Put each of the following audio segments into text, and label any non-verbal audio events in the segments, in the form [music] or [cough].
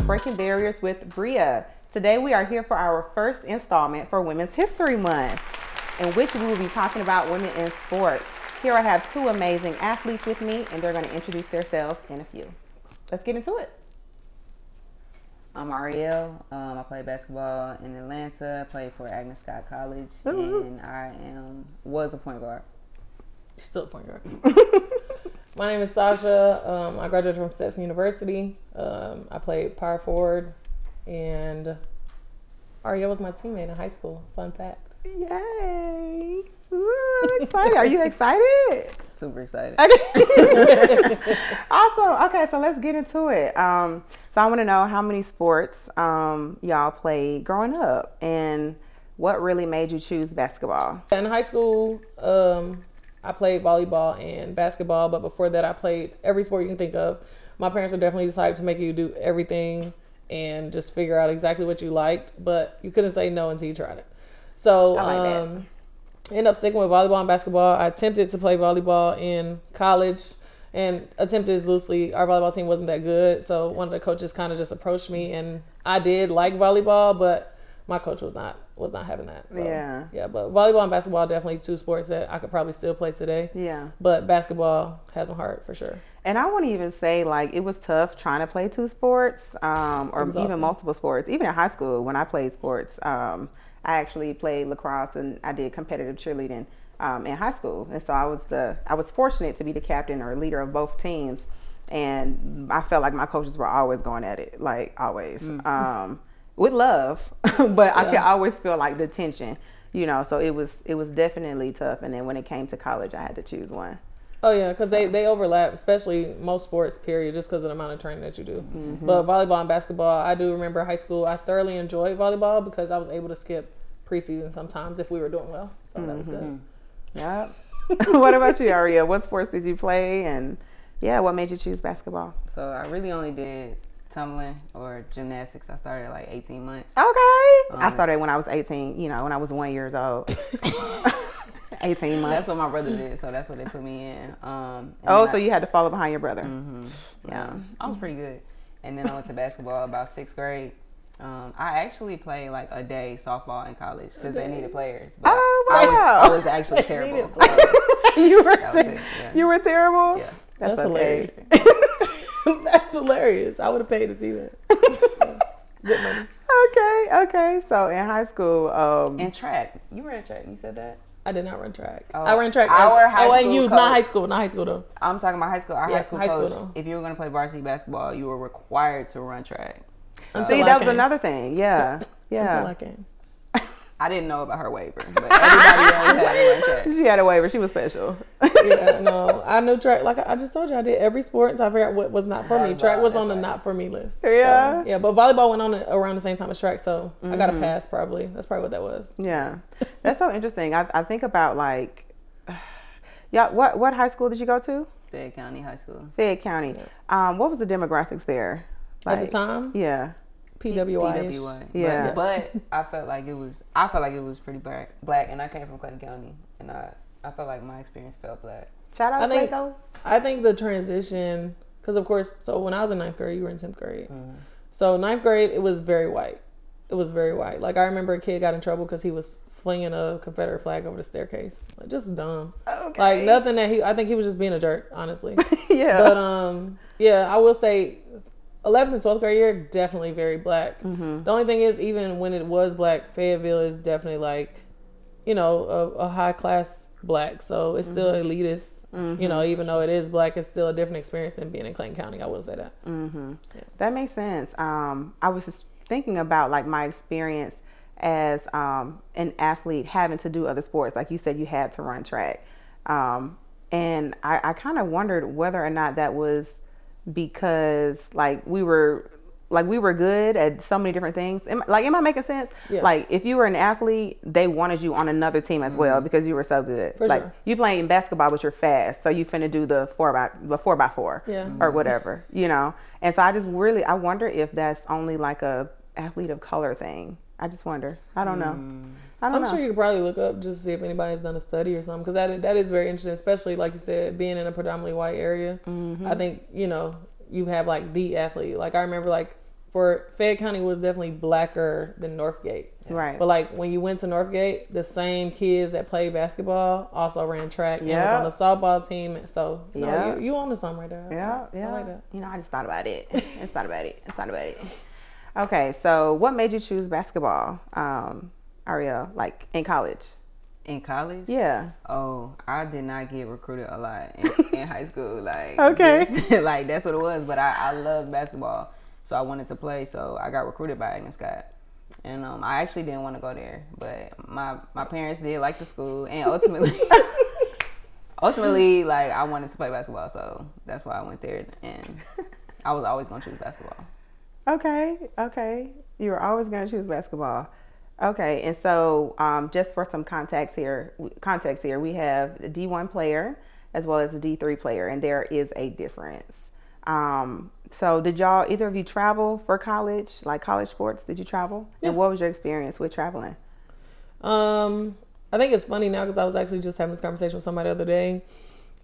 to Breaking Barriers with Bria. Today we are here for our first installment for Women's History Month, in which we will be talking about women in sports. Here I have two amazing athletes with me, and they're going to introduce themselves in a few. Let's get into it. I'm Arielle. Um, I play basketball in Atlanta. I play for Agnes Scott College, Ooh. and I am was a point guard. Still a point guard. [laughs] My name is Sasha. Um, I graduated from Stetson University. Um, I played power forward, and Arielle was my teammate in high school. Fun fact. Yay! Ooh, I'm excited. Are you [laughs] excited? Super excited. awesome. [laughs] Okay, so let's get into it. Um, so I want to know how many sports um, y'all played growing up, and what really made you choose basketball. In high school, um, I played volleyball and basketball, but before that, I played every sport you can think of. My parents were definitely decided to make you do everything and just figure out exactly what you liked, but you couldn't say no until you tried it. So, I like um, ended up sticking with volleyball and basketball. I attempted to play volleyball in college and attempted as loosely. Our volleyball team wasn't that good, so one of the coaches kind of just approached me, and I did like volleyball, but my coach was not was not having that. So, Yeah. yeah. But volleyball and basketball are definitely two sports that I could probably still play today. Yeah. But basketball has my heart for sure. And I wouldn't even say like it was tough trying to play two sports um, or even multiple sports. Even in high school, when I played sports, um, I actually played lacrosse and I did competitive cheerleading um, in high school. And so I was the I was fortunate to be the captain or leader of both teams. And I felt like my coaches were always going at it, like always, um, with love. [laughs] but I could always feel like the tension, you know. So it was it was definitely tough. And then when it came to college, I had to choose one. Oh yeah, because they, they overlap, especially most sports. Period, just because of the amount of training that you do. Mm-hmm. But volleyball and basketball, I do remember high school. I thoroughly enjoyed volleyball because I was able to skip preseason sometimes if we were doing well. So that was Mm-hmm. good. Yep. [laughs] what about you, Aria? What sports did you play? And yeah, what made you choose basketball? So I really only did tumbling or gymnastics. I started at like 18 months. Okay. I Um, started when I was 18, you know, when I was one years old. [laughs] 18 months. That's what my brother did, so that's what they put me in. Um, oh, so I- you had to follow behind your brother. Mhm. Yeah. Um, I was pretty good. And then I went to basketball about sixth grade. Um, I actually played like a day softball in college because they needed players. But Oh, I was, wow. I was actually [laughs] terrible. needed So, [laughs] you were That was ter- it, yeah. you were terrible. yeah. That's, That's okay. hilarious. [laughs] That's hilarious. I would have paid to see that. [laughs] Good money. okay, okay. So in high school, um, And track. You were in track. You said that. I did not run track. Oh, I ran track. our as- high oh, and school you, not high school, not high school though. I'm talking about high school. Our Yeah, high school high coach. though. if you were going to play varsity basketball, you were required to run track. So, Until see, I that was another thing. Yeah, [laughs] yeah. Until I came. I didn't know about her waiver, but everybody else had to run track. She had a waiver. She was special. Yeah, no, I knew track. Like I just told you, I did every sport until I figured out what was not for me. Track was on the that's not for me list. So, Yeah. yeah, but volleyball went on around the same time as track, so I got a Mm-hmm. pass probably. That's probably what that was. Yeah, that's so interesting. I, I think about like, [sighs] yeah. What what high school did you go to? Fayette County High School. Fayette County. Um, what was the demographics there? At the time, Yeah. PWI. PWI. Yeah. But, but I felt like it was I felt like it was pretty black black and I came from Clayton County and I I felt like my experience felt black. Shout out I think- Plato. I think the transition, because of course, so when I was in ninth grade, you were in tenth grade. Mm-hmm. So ninth grade, it was very white. It was very white. Like I remember a kid got in trouble because he was flinging a Confederate flag over the staircase. Like just dumb. Okay. Like nothing that he. I think he was just being a jerk, honestly. [laughs] yeah. but um, yeah, I will say, 11th and 12th grade year definitely very black. Mm-hmm. The only thing is, even when it was black, Fayetteville is definitely like, you know, a, a high class black. So it's still Mm-hmm. elitist. You know, even though it is black, it's still a different experience than being in Clayton County. I will say that. Mm-hmm. That makes sense. Um, I was just thinking about like my experience as um, an athlete having to do other sports. Like you said, you had to run track. Um, and I, I kind of wondered whether or not that was because like we were like we were good at so many different things. Am, like, am I making sense? Yeah. Like, if you were an athlete, they wanted you on another team as well because you were so good. For like, sure. you playing basketball, but you're fast, so you finna do the four by the four by four Yeah. or whatever, you know. And so I just really I wonder if that's only like a athlete of color thing. I just wonder. I don't know. I don't I'm know. sure you could probably look up just to see if anybody's done a study or something because that that is very interesting, especially like you said, being in a predominantly white area. Mm-hmm. I think you know you have like the athlete. Like I remember like for Fayette County was definitely blacker than Northgate. Right. But like when you went to Northgate, the same kids that played basketball also ran track Yeah. and was on the softball team. So no, Yeah. you, you on to something right there. Yeah, I yeah. like that. You know, I just thought about it. it's not about it. It's not about it. Okay, so what made you choose basketball, um, Arielle, like in college? In college? Yeah. Oh, I did not get recruited a lot in, [laughs] in high school. Like Okay. just- [laughs] like that's what it was. But I, I loved basketball, so I wanted to play. So I got recruited by Agnes Scott, and um, I actually didn't want to go there, but my my parents did like the school, and ultimately, [laughs] ultimately, like I wanted to play basketball, so that's why I went there, and I was always gonna choose basketball. Okay, okay. You were always going to choose basketball. Okay, and so um, just for some context here, context here, we have the D1 player as well as the D3 player, and there is a difference. Um, so, did y'all either of you travel for college, like college sports? Did you travel? And what was your experience with traveling? Um, I think it's funny now because I was actually just having this conversation with somebody the other day.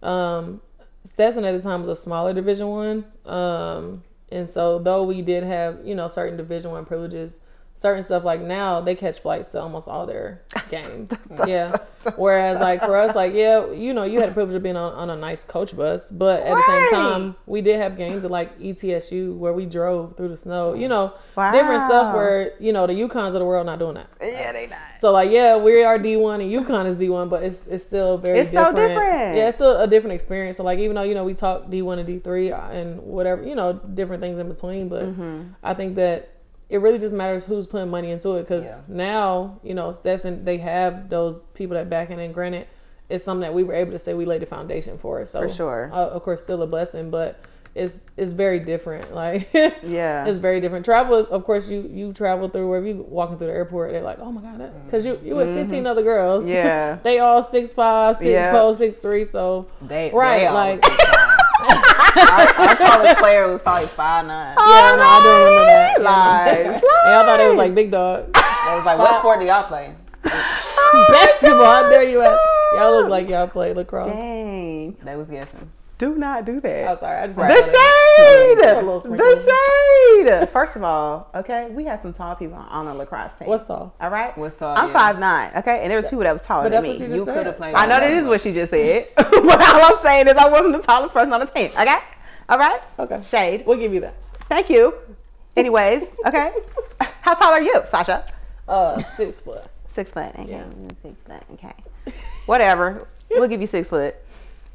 Um, Stetson at the time was a smaller Division One, um, and so though we did have you know certain Division One privileges, certain stuff like now they catch flights to almost all their [laughs] games. [laughs] yeah. Whereas like for us, like yeah, you know you had the privilege of being on, on a nice coach bus, but at the same time we did have games at like ETSU where we drove through the snow. You know, different stuff where you know the UConns of the world not doing that. Yeah, they not. So like yeah, we are D one and UConn is D one, but it's it's still very It's so different. different. Yeah, it's still a different experience. So like even though you know we talk D one and D three and whatever you know different things in between, but Mm-hmm. I think that it really just matters who's putting money into it because Yeah. now you know Stetson they have those people that back in and granted it's something that we were able to say we laid the foundation for. It, so For sure. uh, of course still a blessing, but it's it's very different. [laughs] Like Yeah. it's very different. Travel, of course, you you travel through wherever you walking through the airport. They're like, oh my god, because you you with 15 other girls. Mm-hmm. Yeah. [laughs] they all six five, six Yeah. four, six three. So They Right, they all like- was 6'9". Our, our tallest player was probably five nine. yeah, no, I do remember that. Lies. And y'all thought it was like big dog They was like, "What sport do y'all play?" basketball. I dare you at. Y'all look like y'all play lacrosse. Dang. They was guessing. Do not do that. I'm sorry, I just The shade! A little sprinkle. The shade! First of all, okay, we had some tall people on the lacrosse team. What's tall? all right? What's tall, I'm yeah. five nine, okay, and there was people that was taller But than that's me. what you You could have played. I know that is what she just said, [laughs] but all I'm saying is I wasn't the tallest person on the team. Okay, all right. Okay, Shade. we'll give you that. Thank you. Anyways, okay. [laughs] How tall are you, Sasha? Uh, six foot. Six foot. Okay. Yeah. Six foot. Okay. Whatever. We'll give you six foot.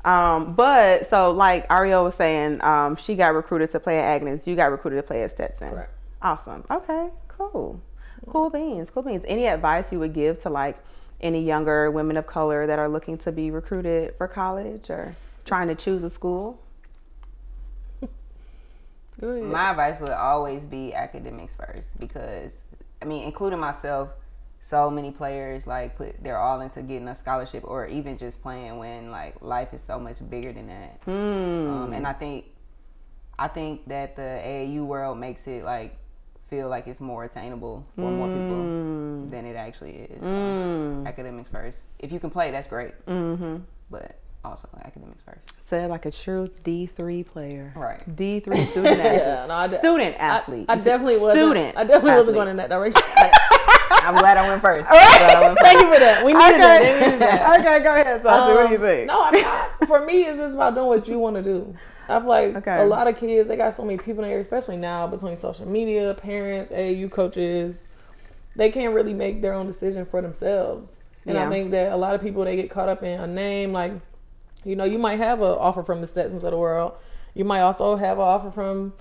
Um, but so like Arielle was saying, um, she got recruited to play at Agnes. You got recruited to play at Stetson. Correct. Awesome. Okay. Cool. Cool beans. Cool beans. Any advice you would give to like any younger women of color that are looking to be recruited for college or trying to choose a school? [laughs] My advice would always be academics first because, I mean, including myself, so many players like put their all into getting a scholarship or even just playing when like life is so much bigger than that. Hmm. Um, and I think, I think that the AAU world makes it like feel like it's more attainable for more people than it actually is. Mm. academics first. If you can play, that's great. Mm-hmm. But also academics first. Said like a true D three player. Right. D three [laughs] student athlete. Yeah, no, I d- [laughs] student I, athlete. I You said definitely wasn't. Student. I definitely wasn't going in that direction. [laughs] I'm glad I went first. I'm I went first. Thank you for that. We needed that. They needed that. okay, go ahead, Sasha. what do you Um, think? No, I mean, for me, it's just about doing what you want to do. I feel like Okay. a lot of kids, they got so many people in there, especially now between social media, parents, AU coaches, they can't really make their own decision for themselves. And Yeah. I think that a lot of people, they get caught up in a name. Like, you know, you might have an offer from the Stetsons of the world. You might also have an offer from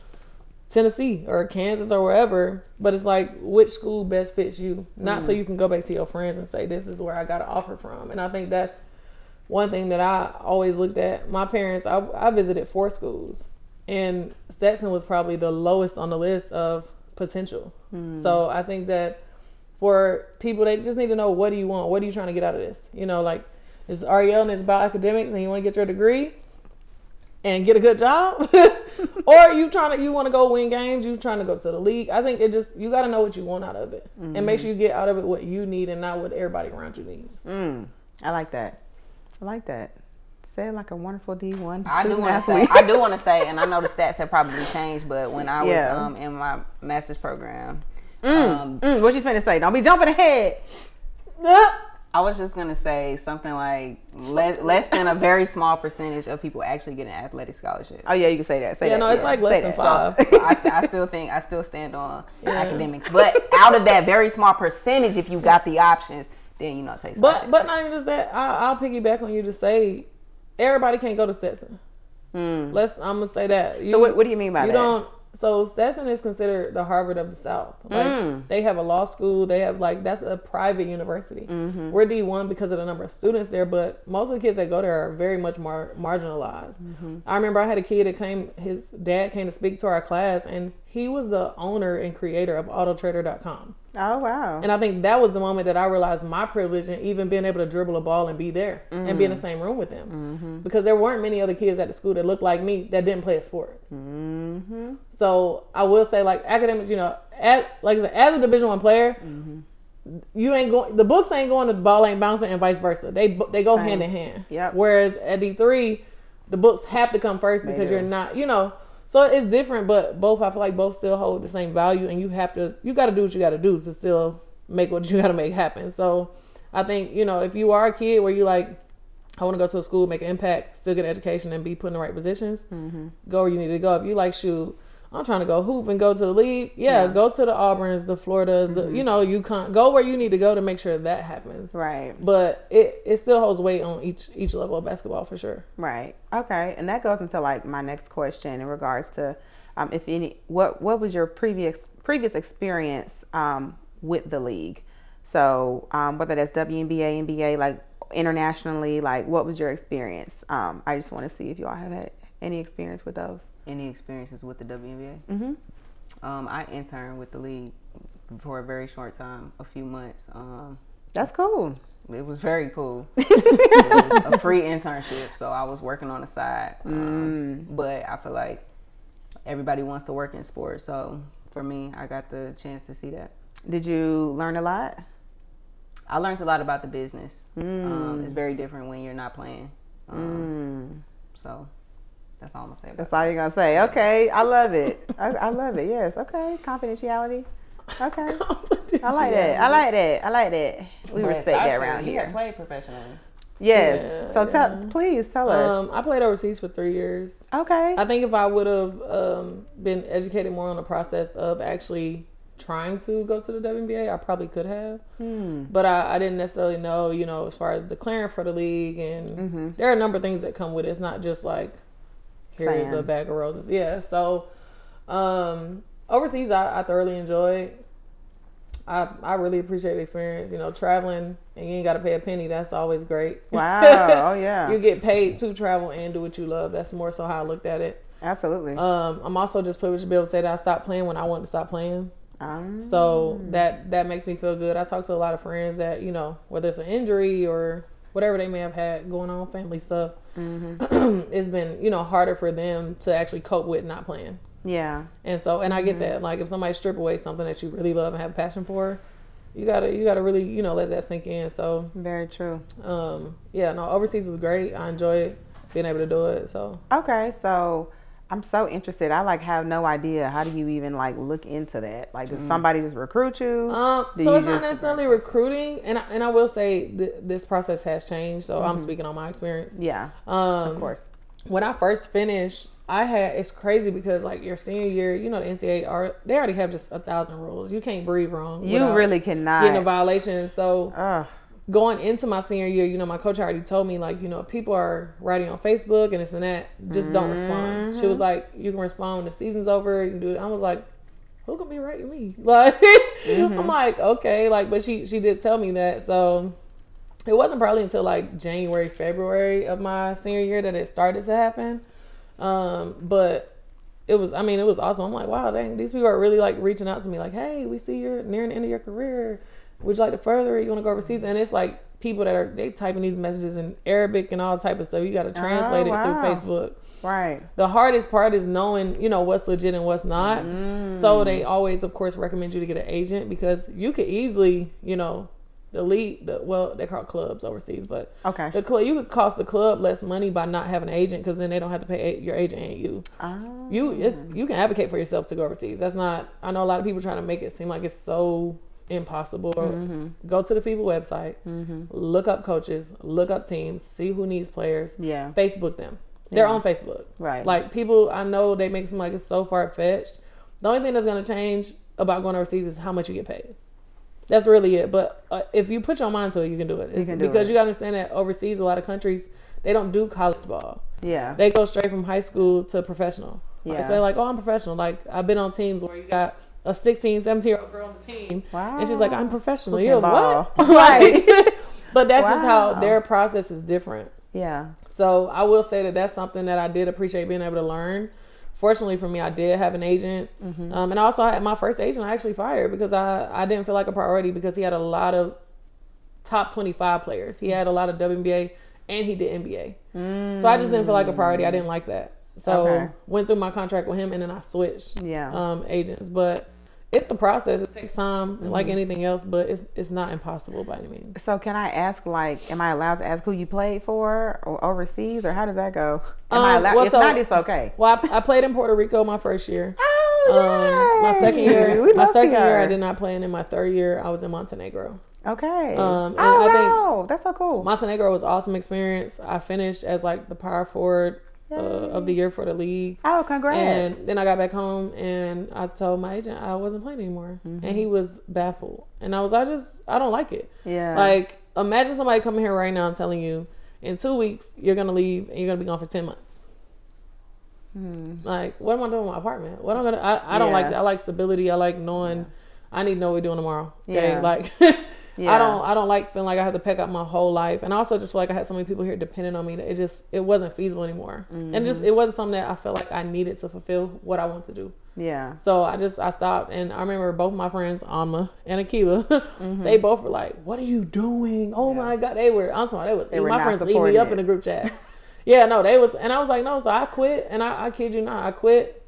Tennessee or Kansas or wherever, but it's like which school best fits you, not so mm. you can go back to your friends and say this is where I got an offer from. And I think that's one thing that I always looked at. My parents, I, I visited four schools, and Stetson was probably the lowest on the list of potential. Hmm. So I think that for people, they just need to know what do you want, what are you trying to get out of this. You know, like it's REL and it's about academics, and you want to get your degree and get a good job, [laughs] or you trying to you want to go win games, you trying to go to the league. I think it just you got to know what you want out of it, and make sure you get out of it what you need and not what everybody around you needs. Mm, I like that. I like that. said like a wonderful D one. I do want to say, I do want to say, and I know the stats have probably changed, but when I was Yeah. um, in my master's program, Mm, um, mm, what you finna say? Don't be jumping ahead. I was just gonna say something like less, less than a [laughs] very small percentage of people actually get an athletic scholarship. Oh yeah, you can say that. Say Yeah, that. no, it's like less Say than that. five. So I, I still think I still stand on [laughs] academics, but out of that very small percentage, if you got the options, then you know take scholarship. But but not even just that. I, I'll piggyback on you to say everybody can't go to Stetson. Mm. Let's. I'm gonna say that. You, So what, what do you mean by you that? don't. So Stetson is considered the Harvard of the South. Like Mm. they have a law school. They have like that's a private university. Mm-hmm. We're D one because of the number of students there, but most of the kids that go there are very much more marginalized. Mm-hmm. I remember I had a kid that came. His dad came to speak to our class, and he was the owner and creator of AutoTrader.com. Oh wow. And I think that was the moment that I realized my privilege and even being able to dribble a ball and be there and be in the Mm. same room with them. Mm-hmm. Because there weren't many other kids at the school that looked like me that didn't play a sport. Mm-hmm. So I will say, like academics, you know, as, like as a Division One player, Mm-hmm. you ain't going. The books ain't going. The ball ain't bouncing, and vice versa. They they go Same. hand in hand. Yep. Whereas at D three, the books have to come first because you're not, you know. So it's different, but both I feel like both still hold the same value, and you have to you got to do what you got to do to still make what [laughs] you got to make happen. So I think you know if you are a kid where you like. I want to go to a school, make an impact, still get an education, and be put in the right positions. Mm-hmm. Go where you need to go. If you like shoot, I'm trying to go hoop and go to the league. Yeah, Yeah. Mm-hmm. go to the Auburns, the Floridas, the you know you can go where you need to go to make sure that happens. Right. But it, it still holds weight on each each level of basketball for sure. Right. Okay. And that goes into like my next question in regards to um, if any what what was your previous previous experience um, with the league? So um, whether that's WNBA, NBA, like internationally, like what was your experience? Um, I just want to see if y'all have had any experience with those. Any experiences with the WNBA? Mm-hmm. Um, I interned with the league for a very short time, a few months. Um, That's cool. it was very cool. [laughs] it was a free internship, so I was working on the side. Um, But I feel like everybody wants to work in sports, so for me, I got the chance to see that. Did you learn a lot? I learned a lot about the business. Um, it's very different when you're not playing. Um, Mm. So that's all I'm gonna say about That's all you're gonna say. Okay, I love it. I, I love it. Yes. Okay. Confidentiality. Okay. [laughs] I like that. I like that. I like that. We But respect that Sasha, around you here. have played professionally. Yes. Yeah, so tell, yeah. please tell us. Um, I played overseas for three years. okay. I think if I would have um, been educated more on the process of actually trying to go to the WNBA, I probably could have. Hmm. But I, I didn't necessarily know, you know, as far as declaring for the league, and Mm-hmm. there are a number of things that come with it. It's not just like here's a bag of roses. Yeah. So um, overseas, I, I thoroughly enjoyed. I I really appreciate the experience. You know, traveling and you ain't got to pay a penny. That's always great. Wow. [laughs] Oh yeah. you get paid to travel and do what you love. That's more so how I looked at it. Absolutely. Um, I'm also just privileged to be able to say that I stopped playing when I wanted to stop playing. Um, So that that makes me feel good. I talk to a lot of friends that you know whether it's an injury or whatever they may have had going on, family stuff. Mm-hmm. [clears throat] it's been you know harder for them to actually cope with not playing. yeah. And so and I Mm-hmm. get that. Like if somebody strip away something that you really love and have a passion for, you gotta you gotta really you know let that sink in. So Very true. um, yeah, no, overseas was great. I enjoyed being able to do it. So Okay. So I'm so interested. I like have no idea. How do you even like look into that? Like, does somebody just recruit you? Um, Do so you it's not necessarily recruiting, and I, and I will say th- this process has changed. So Mm-hmm. I'm speaking on my experience. yeah. Um, Of course. when I first finished, I had it's crazy because like your senior year, you know the NCAA are they already have just a thousand rules. You can't breathe wrong. You really cannot. getting a violation. So Ugh. Going into my senior year, you know, my coach already told me like, you know, people are writing on Facebook and this and that, just don't respond. She was Mm-hmm. like, you can respond when the season's over. You can do it. I was like, who gonna be writing me? [laughs] Like, Mm-hmm. I'm like, okay, like, but she she did tell me that. So it wasn't probably until like January, February of my senior year that it started to happen. Um, but it was, I mean, it was awesome. I'm like, wow, dang, these people are really like reaching out to me, like, hey, we see you're nearing the end of your career. Would you like to further it? You want to go overseas? And it's like people that are they typing these messages in Arabic and all type of stuff. You got to translate it oh, wow. through Facebook. Right. The hardest part is knowing, you know, what's legit and what's not. So mm. they always, of course, recommend you to get an agent because you could easily, you know, the league. The, well, they call clubs overseas, but Okay. the club you could cost the club less money by not having an agent because then they don't have to pay a- your agent and you. Oh. You it's you can advocate for yourself to go overseas. That's not. I know a lot of people trying to make it seem like it's so impossible. Mm-hmm. Go to the FIBA website, look up coaches, look up teams, see who needs players. Yeah. Facebook them. They're Yeah. on Facebook. Right. Like people, I know they make seem like it's so far fetched. The only thing that's gonna change about going overseas is how much you get paid. That's really it. But uh, if you put your mind to it, you can do it. It's can do because it. you understand that overseas, a lot of countries they don't do college ball. Yeah. They go straight from high school to professional. Like, Yeah. so they're like, oh, I'm professional. Like I've been on teams where you got a 16, 17 year old girl on the team, and she's like, I'm professional. You're [laughs] what? Right. [laughs] but that's just how their process is different. yeah. So I will say that that's something that I did appreciate being able to learn. Fortunately for me, I did have an agent, Mm-hmm. um, and also I had my first agent. I actually fired because I I didn't feel like a priority because he had a lot of top twenty five players. He had a lot of WNBA and he did NBA. So I just didn't feel like a priority. I didn't like that. So Okay. went through my contract with him and then I switched Yeah. um, agents. But it's the process. It takes time, like Mm-hmm. anything else, but it's it's not impossible by any means. So can I ask, like, am I allowed to ask who you played for or overseas, or how does that go? Am I Um, allowed? well, if so- not, it's okay. Well, I, I played in Puerto Rico my first year. [laughs] Oh, Um, my second year, [laughs] We my second year, I did not play, and in my third year, I was in Montenegro. Okay. Um, oh I think- wow, that's so cool. Montenegro was awesome experience. I finished as like the power forward uh, of the year for the league, oh, congrats. and then I got back home and I told my agent I wasn't playing anymore, and he was baffled. And I was, I just, I don't like it. yeah. Like, imagine somebody coming here right now and telling you, in two weeks you're gonna leave and you're gonna be gone for ten months. Like, what am I doing in my apartment? What am I gonna? I, I don't like Hmm. Yeah. that. I like stability. I like knowing. I need to know what we're doing tomorrow. Okay, Yeah. like. [laughs] Yeah. I don't. I don't like feeling like I have to pack up my whole life, and I also just feel like I had so many people here depending on me that it just it wasn't feasible anymore, and Mm-hmm. just it wasn't something that I felt like I needed to fulfill what I want to do. yeah. So I just I stopped, and I remember both my friends, Alma and Akila, [laughs] Mm-hmm. they both were like, "What are you doing? Oh my god!" They were. I'm sorry, they was. They were my friends leave me up it. in the group chat. [laughs] yeah, no, they was, and I was like, no. So I quit, and I, I kid you not, I quit.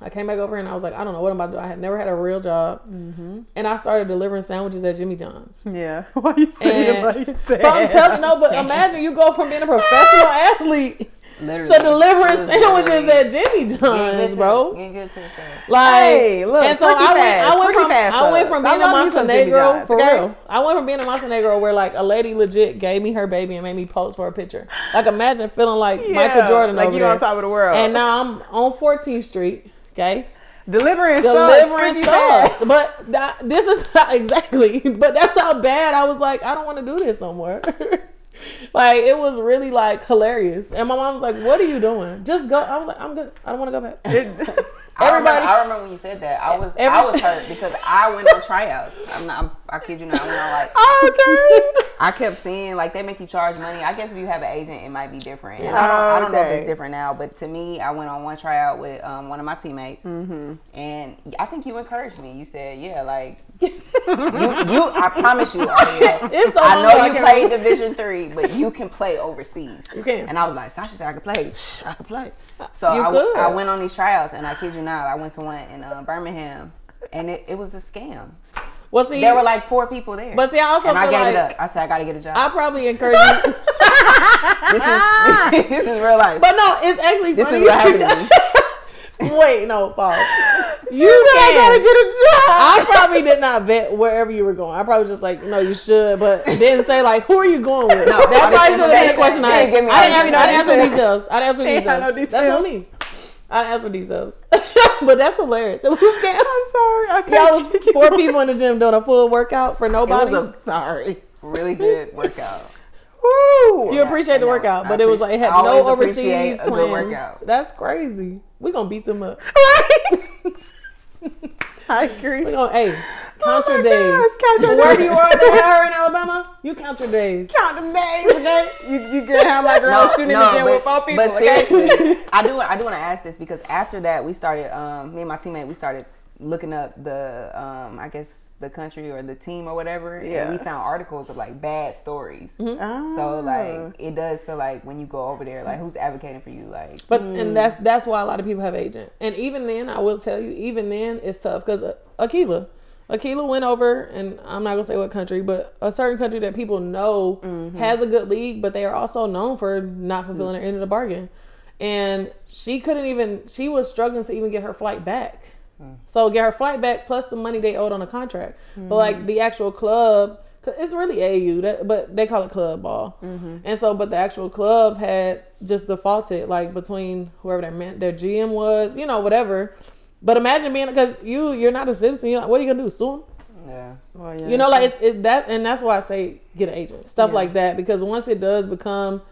I came back over and I was like, I don't know what I'm about to do. I had never had a real job, Mm-hmm. and I started delivering sandwiches at Jimmy John's. Yeah. [laughs] Why are you say it And- like that? But I'm telling no, but imagine you go from being a professional [laughs] athlete Literally. to delivering sandwiches literally at Jimmy getting John's, good bro. tips, Getting good tips. Like, Hey, look, and so freaky I went, fast, I went from, I went from being in love me some Jimmy Montenegro for okay? real. I went from being in Montenegro where like a lady legit gave me her baby and made me pose for a picture. Like imagine feeling like Michael Jordan like over you there. on top of the world. and now I'm on 14th Street. Okay, delivering delivering sucks. stuff. But that, this is not [laughs] exactly. But that's how bad I was. Like, I don't want to do this no more. [laughs] like, it was really like hilarious. And my mom was like, "What are you doing? Just go." I was like, "I'm good. I don't want to go back." [laughs] I remember, Everybody- I remember when you said that. I was Every- I was hurt because I went on tryouts. I'm not. I'm, I kid you not. I went on like [laughs] okay. I kept seeing like they make you charge money. I guess if you have an agent, it might be different. And. I don't, I don't know if it's different now, but to me, I went on one tryout with um, one of my teammates, Mm-hmm. and I think you encouraged me. You said, "Yeah, like [laughs] you, you I promise you, Aria, [laughs] It's so I know I you played remember. Division three, but you can play overseas." You can. And I was like, Sasha said I could play. I could play. So I. I went on these tryouts, and I kid you not, I went to one in uh, Birmingham, and it, it was a scam. Well, see, There were like four people there. but see, I also and I gave like it up. I said I got to get a job. I probably encourage [laughs] you. this is [laughs] this, is real life. But no, it's actually this is funny. what happened to me. [laughs] Wait, no, Paul. You I can. gotta get a job. I probably did not vet wherever you were going. I probably just like, no, you should, but didn't say like, who are you going with? No, that I probably should have been the question. I didn't give me I didn't no ask, I didn't ask for details. I didn't ask for She ain't had details. That's on me. I didn't ask for details. [laughs] but that's hilarious. It was a scam. I'm sorry. I Y'all can't was take it. four people in the gym doing a full workout for It nobody. was a Sorry. really good workout. [laughs] Woo. you appreciate the I know. workout, I but it was like it had no overseas a good plans. workout. That's crazy. We gonna beat them up. [laughs] I agree. We agree. gonna hey, count Oh your my days. gosh, count your Wherever days. you are there in [laughs] Alabama, you count your days. Count them days, okay? You you can have my girl No, shooting no, again but, with four people. but okay? seriously, [laughs] I do I do want to ask this because after that we started um, me and my teammate we started looking up the um, I guess the country or the team or whatever Yeah. and we found articles of like bad stories. Oh. So like it does feel like when you go over there like who's advocating for you like But Mm. and that's that's why a lot of people have agent. And even then, I will tell you, even then it's tough because uh, Akila, went over, and I'm not gonna say what country, but a certain country that people know mm-hmm. has a good league, but they are also known for not fulfilling their end of the bargain. And she couldn't even. She was struggling to even get her flight back. Mm. So get her flight back plus the money they owed on the contract. But mm-hmm. like the actual club, 'cause it's really AU, that, but they call it club ball. Mm-hmm. And so, but the actual club had just defaulted like between whoever their man, their GM was, you know, whatever. But imagine being because you you're not a citizen. You're like, what are you gonna do? Sue 'em? Yeah. Well, yeah. You know, like it's, it's that, and that's why I say get an agent, stuff Yeah. like that, because once it does become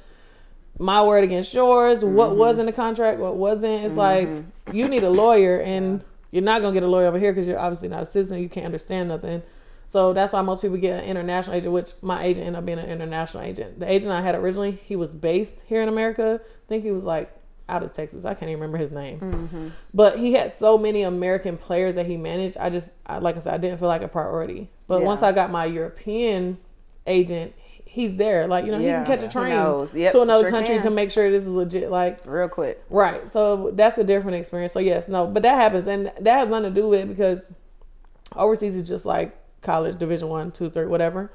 my word against yours, Mm-hmm. what was in the contract, what wasn't, it's like you need a lawyer, and you're not gonna get a lawyer over here because you're obviously not a citizen, you can't understand nothing. So that's why most people get an international agent, which my agent ended up being an international agent. The agent I had originally, he was based here in America. I think he was like out of Texas. I can't even remember his name. Mm-hmm. But he had so many American players that he managed. I just, I, like I said, I didn't feel like a priority. But Yeah. once I got my European agent, he's there. Like, you know, Yeah. he can catch a train. Yep, to another sure country can. to make sure this is legit. Like, real quick. Right. So that's a different experience. So yes, no, but that happens, and that has nothing to do with it because overseas is just like college, Division One, two, three, whatever.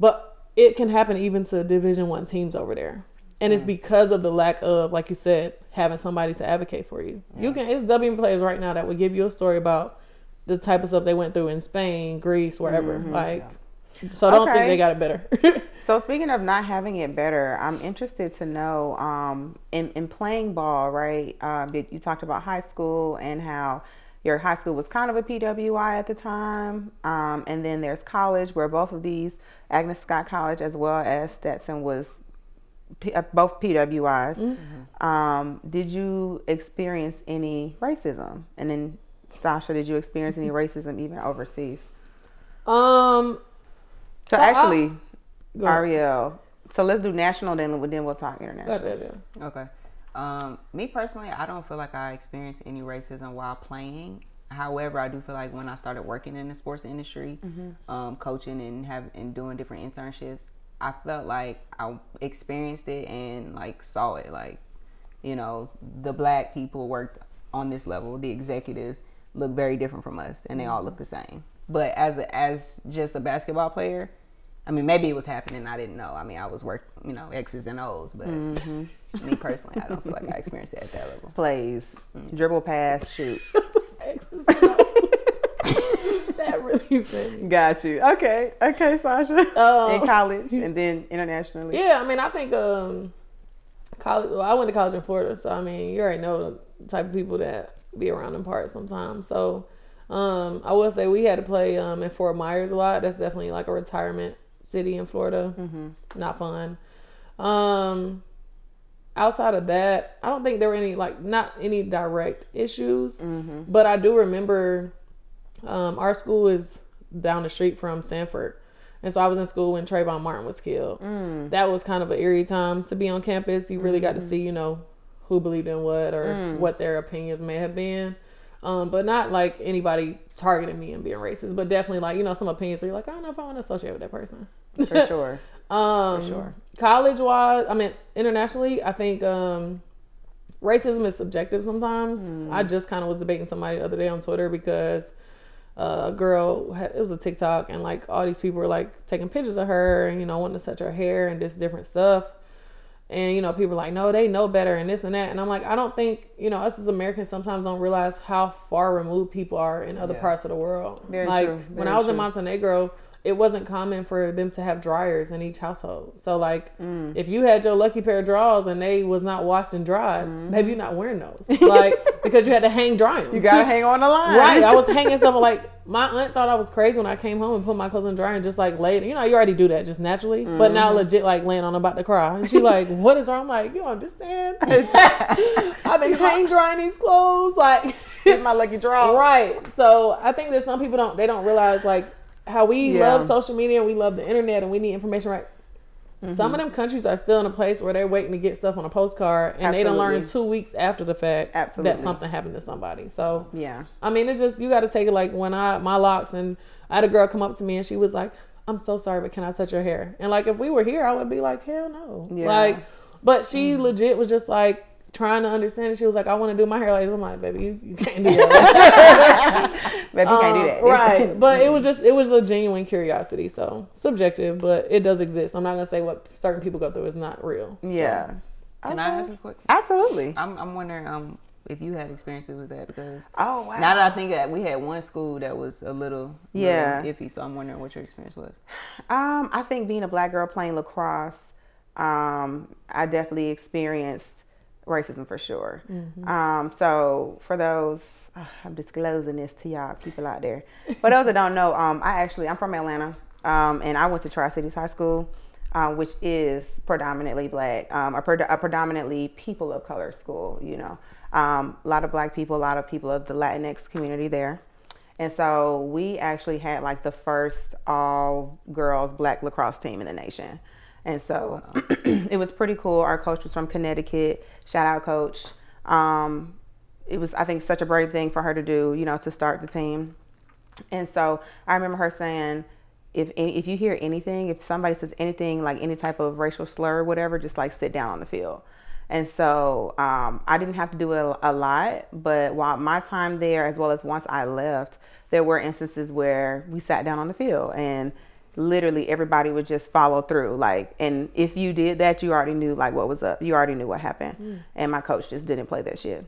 But it can happen even to Division One teams over there, and it's because of the lack of, like you said, having somebody to advocate for you. You can. It's WM players right now that would give you a story about the type of stuff they went through in Spain, Greece, wherever. Like, so don't think they got it better. [laughs] So speaking of not having it better, I'm interested to know um, in in playing ball, right? Did- you talked about high school and how your high school was kind of a PWI at the time, um, and then there's college where both of these, Agnes Scott College as well as Stetson was P- uh, both PWIs. Um, did you experience any racism? And then Sasha, did you experience any racism even overseas? um. So So actually, Go ahead. Arielle. So let's do national, then then we'll talk international. Go ahead, yeah. Okay. Um, me personally, I don't feel like I experienced any racism while playing. However, I do feel like when I started working in the sports industry, um, coaching and have and doing different internships, I felt like I experienced it and like saw it. Like, you know, the black people worked on this level. The executives look very different from us, and they all look the same. But as a, as just a basketball player, I mean, maybe it was happening. I didn't know. I mean, I was work, you know, X's and O's, but mm-hmm. me personally, I don't feel like I experienced it at that level. Plays, mm-hmm. dribble, pass, shoot. [laughs] [laughs] X's and Said. [laughs] Got you. Okay, okay, Sasha. Um, in college and then internationally. Yeah, I mean, I think um, college. Well, I went to college in Florida, so I mean, you already know the type of people that be around in parts sometimes. So, um, I will say we had to play um in Fort Myers a lot. That's definitely like a retirement city in Florida. Mm-hmm. Not fun. Um, outside of that, I don't think there were any like not any direct issues, but I do remember um, our school is down the street from Sanford. And so I was in school when Trayvon Martin was killed. That was kind of an eerie time to be on campus. You really got to see, you know, who believed in what or what their opinions may have been. Um, but not like anybody targeting me and being racist, but definitely like, you know, some opinions where you're like, I don't know if I want to associate with that person. For [laughs] sure. Um, sure. College wise, I mean, internationally, I think um, racism is subjective sometimes. Mm. I just kind of was debating somebody the other day on Twitter because a girl had, it was a TikTok and like all these people were like taking pictures of her and you know wanting to touch her hair and this different stuff. And you know, people like, no, they know better and this and that. And I'm like, I don't think, you know, us as Americans sometimes don't realize how far removed people are in other Yeah. parts of the world. Very like true, when very I was in. Montenegro, it wasn't common for them to have dryers in each household. So like Mm. if you had your lucky pair of drawers and they was not washed and dried, maybe you're not wearing those. [laughs] Like because you had to hang dry them. Mm-hmm. You gotta hang on the line. Right. I was [laughs] hanging stuff like my aunt thought I was crazy when I came home and put my clothes in dry and just like laid. You know, you already do that just naturally, but Mm-hmm. now legit like laying on about to cry. And she like, [laughs] "What is wrong?" I'm like, "You understand? I've been hang drying these clothes like." Get my lucky draw. Right. So I think that some people don't they don't realize like how we Yeah. love social media and we love the internet and we need information right. Mm-hmm. Some of them countries are still in a place where they're waiting to get stuff on a postcard and they don't learn two weeks after the fact Absolutely. that something happened to somebody. So Yeah. I mean, it's just you got to take it like when I my locks and I had a girl come up to me and she was like, "I'm so sorry, but can I touch your hair?" And like if we were here, I would be like, "Hell no!" Yeah. Like, but she legit was just like, trying to understand it. She was like, I want to do my hair like this. I'm like, baby, you, you can't do that. [laughs] Baby, you can't do Um, that. right. [laughs] But it was just it was a genuine curiosity. So subjective, but it does exist. I'm not gonna say what certain people go through is not real. yeah. Can I ask a quick? Absolutely. I'm I'm wondering um if you had experiences with that because Oh wow. now that I think that we had one school that was a little, Yeah. little iffy, so I'm wondering what your experience was. Um, I think being a black girl playing lacrosse, um, I definitely experienced racism for sure. Um, so for those, uh, I'm disclosing this to y'all people out there. For those that don't know, um, I actually I'm from Atlanta, um, and I went to Tri Cities High School, uh, which is predominantly black, um, a, pred- a predominantly people of color school. You know, um, a lot of black people, a lot of people of the Latinx community there. And so we actually had like the first all girls black lacrosse team in the nation. And so [clears throat] it was pretty cool. Our coach was from Connecticut. Shout out, coach. Um, it was, I think, such a brave thing for her to do, you know, to start the team. And so I remember her saying, if if you hear anything, if somebody says anything like any type of racial slur or whatever, just like sit down on the field. And so um, I didn't have to do it a, a lot, but while my time there, as well as once I left, there were instances where we sat down on the field and literally everybody would just follow through. Like, and if you did that, you already knew like what was up. You already knew what happened. And my coach just didn't play that shit.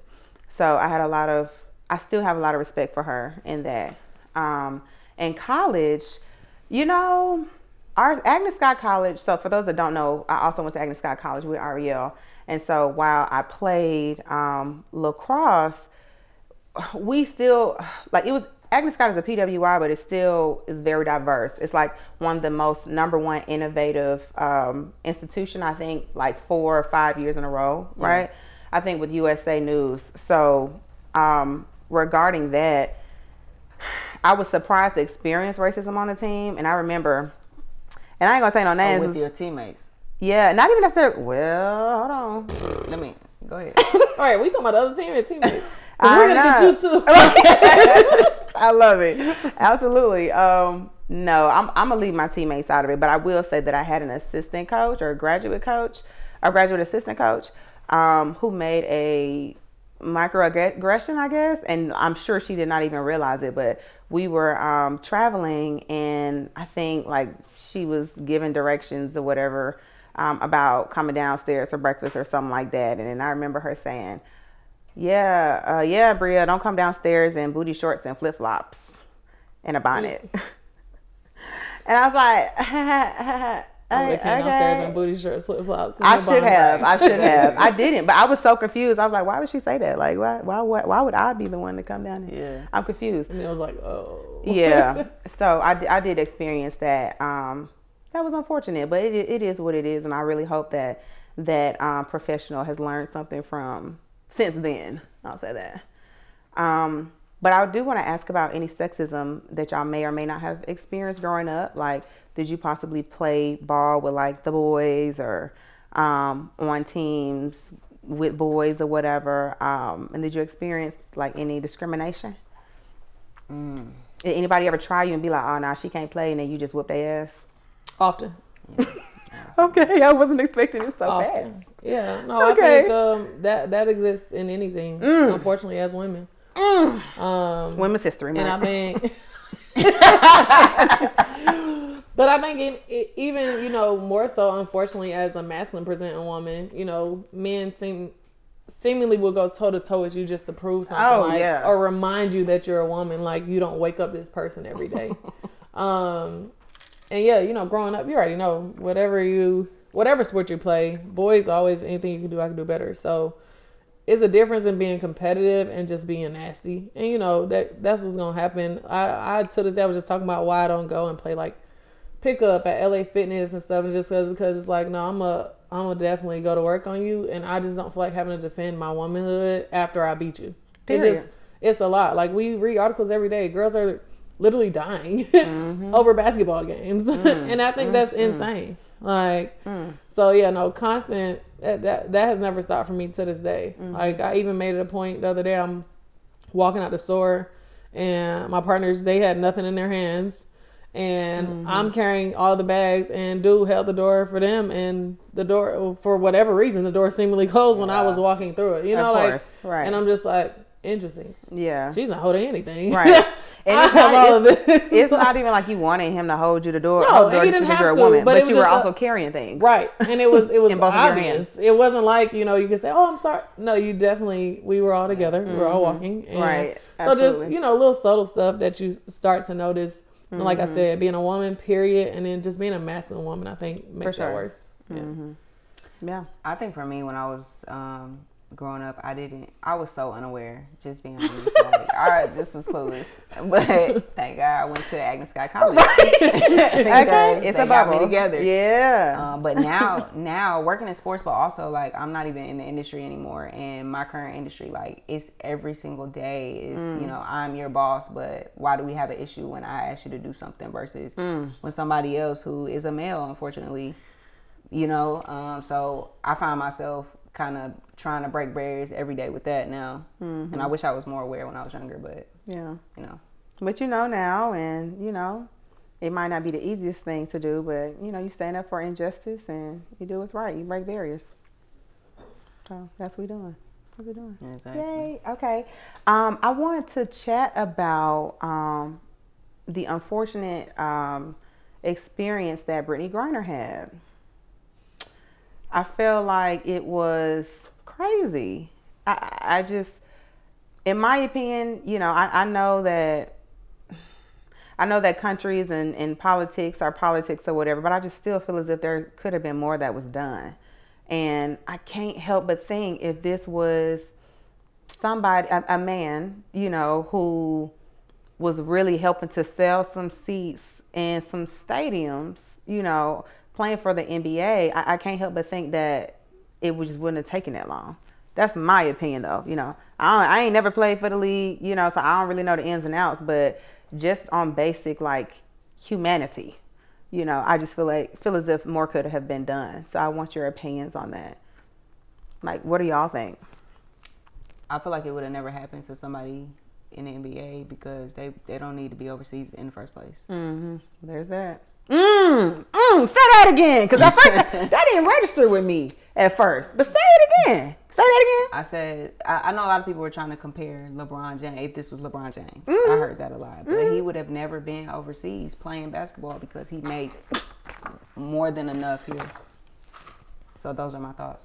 So I had a lot of, I still have a lot of respect for her in that. Um, in college, you know, our Agnes Scott College. So for those that don't know, I also went to Agnes Scott College with Arielle. And so while I played um, lacrosse, we still like it was Agnes Scott is a PWI, but it still is very diverse. It's like one of the most number one innovative um, institution. I think like four or five years in a row, right? I think with USA News. So um, regarding that, I was surprised to experience racism on the team, and I remember, and I ain't gonna say no Oh, names. with your teammates. yeah, not even necessarily. Well, hold on. Let me go ahead. [laughs] All right, we talking about the other team and teammates. We're gonna get you too. [laughs] [laughs] I love it. Absolutely. Um, no, I'm, I'm gonna leave my teammates out of it, but I will say that I had an assistant coach or a graduate coach, a graduate assistant coach, um, who made a microaggression, I guess, and I'm sure she did not even realize it. But we were um, traveling, and I think like she was given directions or whatever um, about coming downstairs for breakfast or something like that, and then I remember her saying. Yeah, uh, yeah, Bria, don't come downstairs in booty shorts and flip flops and a bonnet. [laughs] and I was like, [laughs] I came downstairs in booty shirts, flip flops. I should have. I should [laughs] have. I didn't, but I was so confused. I was like, why would she say that? Like, why, why, why, why would I be the one to come down there? Yeah. I'm confused. And it was like, oh. Yeah. so I, I did experience that. Um, that was unfortunate, but it, it is what it is, and I really hope that that um, professional has learned something from since then. I'll say that. Um, but I do want to ask about any sexism that y'all may or may not have experienced growing up. Like, did you possibly play ball with like the boys or um, on teams with boys or whatever? Um, and did you experience like any discrimination? Mm. Did anybody ever try you and be like, "Oh, no, she can't play," and then you just whoop their ass? Often. [laughs] Okay, I wasn't expecting it so fast. Often. Yeah. No, Okay. I think um, that that exists in anything. Mm. Unfortunately, as women. Um, Women's History and I Month. [laughs] think, [laughs] but I think in, even you know more so, unfortunately, as a masculine presenting woman, you know, men seem seemingly will go toe to toe with you just to prove something, Oh, like, yeah. or remind you that you're a woman. Like you don't wake up this person every day. [laughs] um, and yeah, you know, growing up, you already know whatever you, whatever sport you play, boys always anything you can do, I can do better. So it's a difference in being competitive and just being nasty. And you know that that's what's gonna happen. I I to this day I was just talking about why I don't go and play like pickup at LA Fitness and stuff, and just cause, because it's like no, I'm a I'm gonna definitely go to work on you, and I just don't feel like having to defend my womanhood after I beat you. It Period. just it's a lot. Like we read articles every day. Girls are literally dying mm-hmm. [laughs] over basketball games, mm-hmm. [laughs] and I think that's mm-hmm. insane. Like so yeah, no constant that, that that has never stopped for me to this day. Like I even made it a point the other day. I'm walking out the store, and my partners they had nothing in their hands, and Mm-hmm. I'm carrying all the bags, and dude held the door for them, and the door for whatever reason the door seemingly [laughs] closed when I was walking through it. You know, like, right. and I'm just like, interesting. Yeah. She's not holding anything. Right. [laughs] And I it's have not, all of it's, this. [laughs] it's not even like you wanted him to hold you the door. No, hold the door he didn't have to, woman, but but, you were just a- also carrying things. Right, and it was it was [laughs] In both of your obvious. hands. It wasn't like you know you could say, "Oh, I'm sorry." No, you definitely we were all together. We were all walking. and Mm-hmm. So just you know little subtle stuff that you start to notice. And like Mm-hmm. I said, being a woman, period, and then just being a masculine woman, I think makes sure. that worse. Yeah. Yeah. I think for me, when I was um, growing up, I didn't. I was so unaware. Just being honest, like, all right, this was clueless. But [laughs] thank God I went to Agnes Scott College. [laughs] Okay. It's they a got me together. Yeah. Um, but now, now working in sports, but also like I'm not even in the industry anymore. And my current industry, like it's every single day is you know I'm your boss, but why do we have an issue when I ask you to do something versus when somebody else who is a male, unfortunately, you know. Um, so I find myself kind of trying to break barriers every day with that now, and I wish I was more aware when I was younger, but yeah. you know. But you know now, and you know, it might not be the easiest thing to do, but you know, you stand up for injustice and you do what's right. You break barriers. So that's what we're doing. That's what we're doing. Exactly. Yay. Okay. Um, I wanted to chat about um, the unfortunate um, experience that Brittney Griner had. I feel like it was crazy. I, I just, in my opinion, you know, I, I know that I know that countries and, and politics are politics or whatever, but I just still feel as if there could have been more that was done. And I can't help but think if this was somebody, a, a man, you know, who was really helping to sell some seats in some stadiums, you know, playing for the NBA, I, I can't help but think that it just wouldn't have taken that long. That's my opinion, though. You know, I, don't, I ain't never played for the league, you know, so I don't really know the ins and outs, but just on basic like humanity, you know, I just feel like feel as if more could have been done. So I want your opinions on that. Like, what do y'all think? I feel like it would have never happened to somebody in the NBA because they, they don't need to be overseas in the first place. Mm-hmm. There's that. Mm, mm, say that again, because at first that, [laughs] that didn't register with me at first. But say it again. Say that again. I said I, I know a lot of people were trying to compare LeBron James. If this was LeBron James, Mm-hmm. I heard that a lot. But he would have never been overseas playing basketball because he made more than enough here. So those are my thoughts.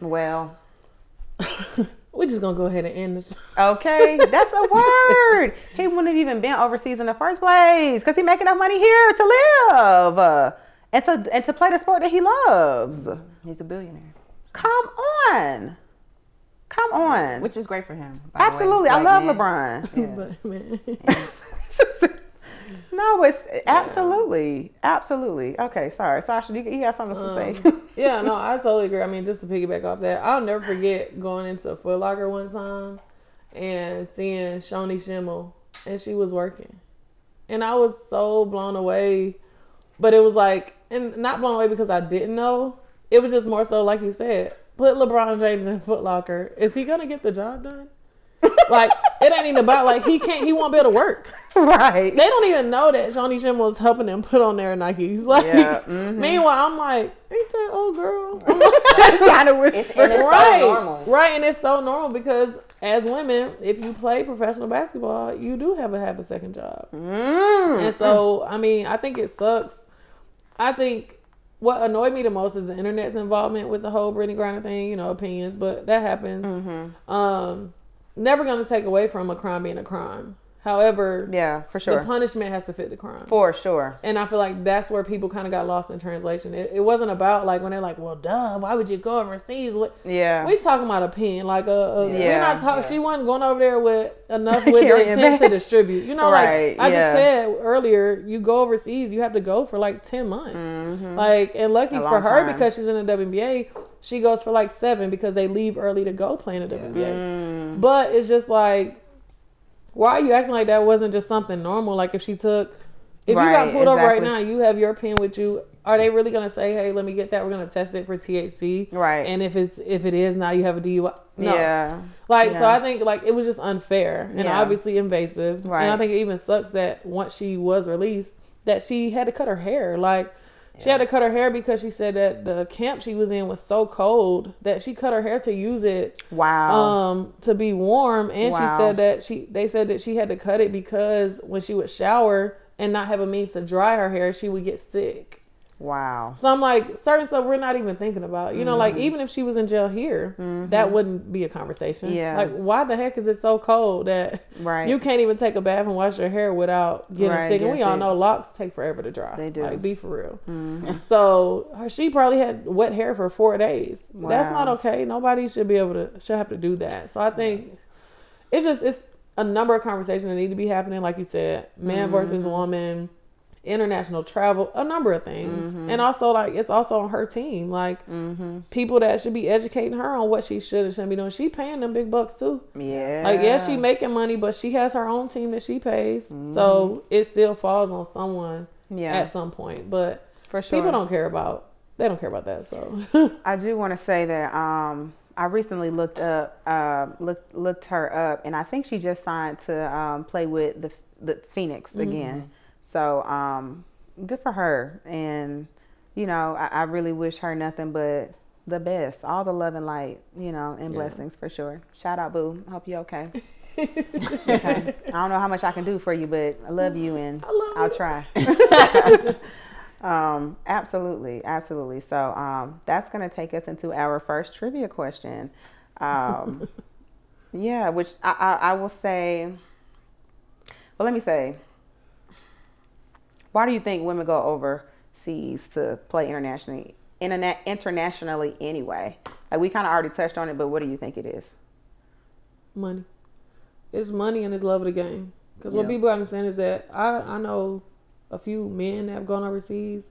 Well, [laughs] We're just gonna go ahead and end this. okay, that's a word. [laughs] he wouldn't have even been overseas in the first place because he make enough money here to live uh, and to and to play the sport that he loves. He's a billionaire, Come on, come on. which is great for him. by the way. Absolutely, I love man. LeBron. [laughs] Yeah. But man, [laughs] no, it's eh, absolutely, absolutely. Okay, sorry, Sasha. You, you got something to say? Um, yeah, no, I totally agree. I mean, just to piggyback off that, I'll never forget going into Foot Locker one time and seeing Shoni Schimmel, and she was working, and I was so blown away. But it was like, and not blown away because I didn't know. It was just more so, like you said, put LeBron James in Foot Locker. Is he gonna get the job done? like it ain't even about like he can't. He won't be able to work. [laughs] right. They don't even know that Shoni Schimmel was helping them put on their Nikes. [laughs] Like, Yeah, mhm. meanwhile, I'm like, ain't that old girl? [laughs] I'm trying to It's, whisper. and it's right, so normal. right, and it's so normal because as women, if you play professional basketball, you do have to have a second job. Mm. And so, I mean, I think it sucks. I think what annoyed me the most is the internet's involvement with the whole Brittney Griner thing. You know, opinions, but that happens. Mm-hmm. Um, never gonna take away from a crime being a crime. However, Yeah, for sure, the punishment has to fit the crime. For sure. And I feel like that's where people kind of got lost in translation. It, it wasn't about like when they're like, "Well, duh, why would you go overseas?" Yeah. we talking about a pen, like a, a we're Yeah. not talking. Yeah. She wasn't going over there with enough [laughs] with the intent to distribute. You know, Right, like I yeah. just said earlier, you go overseas, you have to go for like ten months. Mhm. Like, and lucky for her time. because she's in the WNBA, she goes for like seven because they leave early to go play in the WNBA. Mm. But it's just like, why are you acting like that wasn't just something normal? Like if she took If you got pulled over right now, you have your pen with you. Are they really gonna say, "Hey, let me get that. We're gonna test it for THC." Right. And if it's if it is now, you have a DUI. No. Yeah. Like so, I think like it was just unfair and Yeah. obviously invasive. Right. And I think it even sucks that once she was released, that she had to cut her hair. Like she had to cut her hair because she said that the camp she was in was so cold that she cut her hair to use it Wow. um to be warm. And Wow. she said that she they said that she had to cut it because when she would shower and not have a means to dry her hair, she would get sick. Wow. So I'm like, certain stuff we're not even thinking about. You know, like Mm-hmm. even if she was in jail here, that wouldn't be a conversation. Yeah. Like, why the heck is it so cold that Right. you can't even take a bath and wash your hair without getting Right, sick? And we all know locks take forever to dry. They do. Mm-hmm. Like, be for real. So her, she probably had wet hair for four days. That's not okay. Nobody should be able to should have to do that. So I think it's just it's a number of conversations that need to be happening. Like you said, man Mm-hmm. versus woman international travel, a number of things. Mm-hmm. And also like it's also on her team. Like people that should be educating her on what she should and shouldn't be doing. She paying them big bucks too. Yeah. Like yeah, she making money, but she has her own team that she pays. So it still falls on someone Mm-hmm. Yeah. at some point. But for sure. people don't care about they don't care about that. So [laughs] I do want to say that um, I recently looked up uh, looked looked her up, and I think she just signed to um, play with the the Phoenix Mm-hmm. again. So um, good for her, and you know I, I really wish her nothing but the best, all the love and light, you know, and blessings for sure. Shout out, boo. Hope you okay. [laughs] okay. I don't know how much I can do for you, but I love you, and I love I'll you. try. [laughs] [laughs] Um, absolutely, absolutely. So um, that's going to take us into our first trivia question. Um, yeah, which I, I, I will say. Well, let me say. Why do you think women go overseas to play internationally, internet internationally anyway? Like we kind of already touched on it, but what do you think it is? money. It's money and it's love of the game. Because what Yeah. people understand is that I, I know a few men that have gone overseas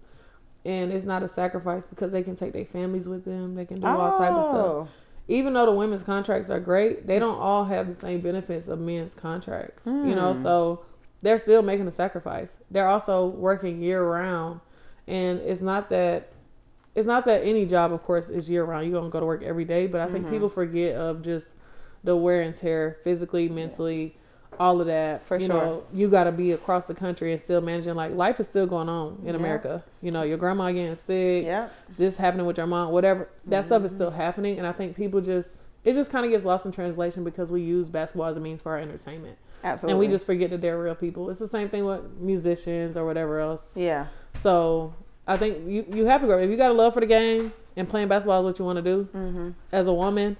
and it's not a sacrifice because they can take their families with them. They can do all type of stuff. Oh, Even though the women's contracts are great, they don't all have the same benefits of men's contracts. You know, hmm. so they're still making a sacrifice. They're also working year round. And it's not that it's not that any job of course is year round. You don't go to work every day, but I think people forget of just the wear and tear physically, mentally, all of that. For you sure. know, you got to be across the country and still managing. Like life is still going on in Yeah. America. You know, your grandma getting sick, Yeah. this happening with your mom, whatever. That stuff Mm-hmm. is still happening, and I think people just it just kind of gets lost in translation because we use basketball as a means for our entertainment, Absolutely. and we just forget that they're real people. It's the same thing with musicians or whatever else. yeah. So I think you you have to grow. If you got a love for the game and playing basketball is what you want to do Mm-hmm. as a woman,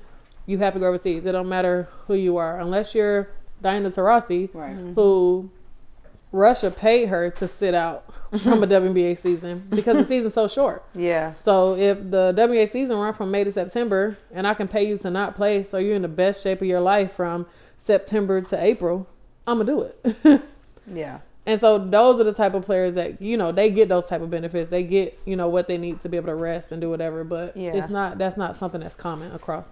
you have to go overseas. It don't matter who you are, unless you're Diana Taurasi, Right. who Russia paid her to sit out from a [laughs] WNBA season because the season's so short. Yeah. So if the WNBA season run from May to September, and I can pay you to not play, so you're in the best shape of your life from September to April, I'm gonna do it. [laughs] Yeah. And so those are the type of players that you know they get those type of benefits. They get you know what they need to be able to rest and do whatever. But Yeah. it's not that's not something that's common across.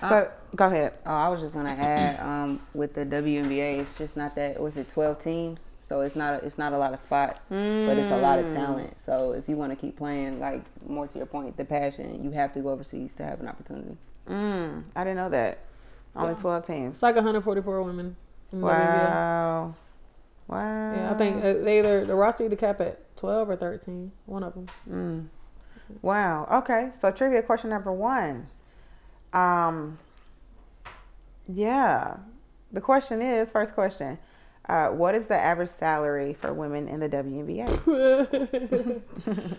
So go ahead. Oh, I was just gonna add um, with the WNBA, it's just not that. Was it twelve teams? So it's not a, it's not a lot of spots, but it's a lot of talent. So if you want to keep playing, like more to your point, the passion, you have to go overseas to have an opportunity. Mm, I didn't know that. Only Yeah. 12 teams. It's like 144 women. In the WNBA. Wow. Wow. Yeah, I think uh, they either the roster either cap at 12 or 13. One of them. Mm. Wow. Okay. So trivia question number one. Um. Yeah. The question is first question. Uh, what is the average salary for women in the WNBA? [laughs]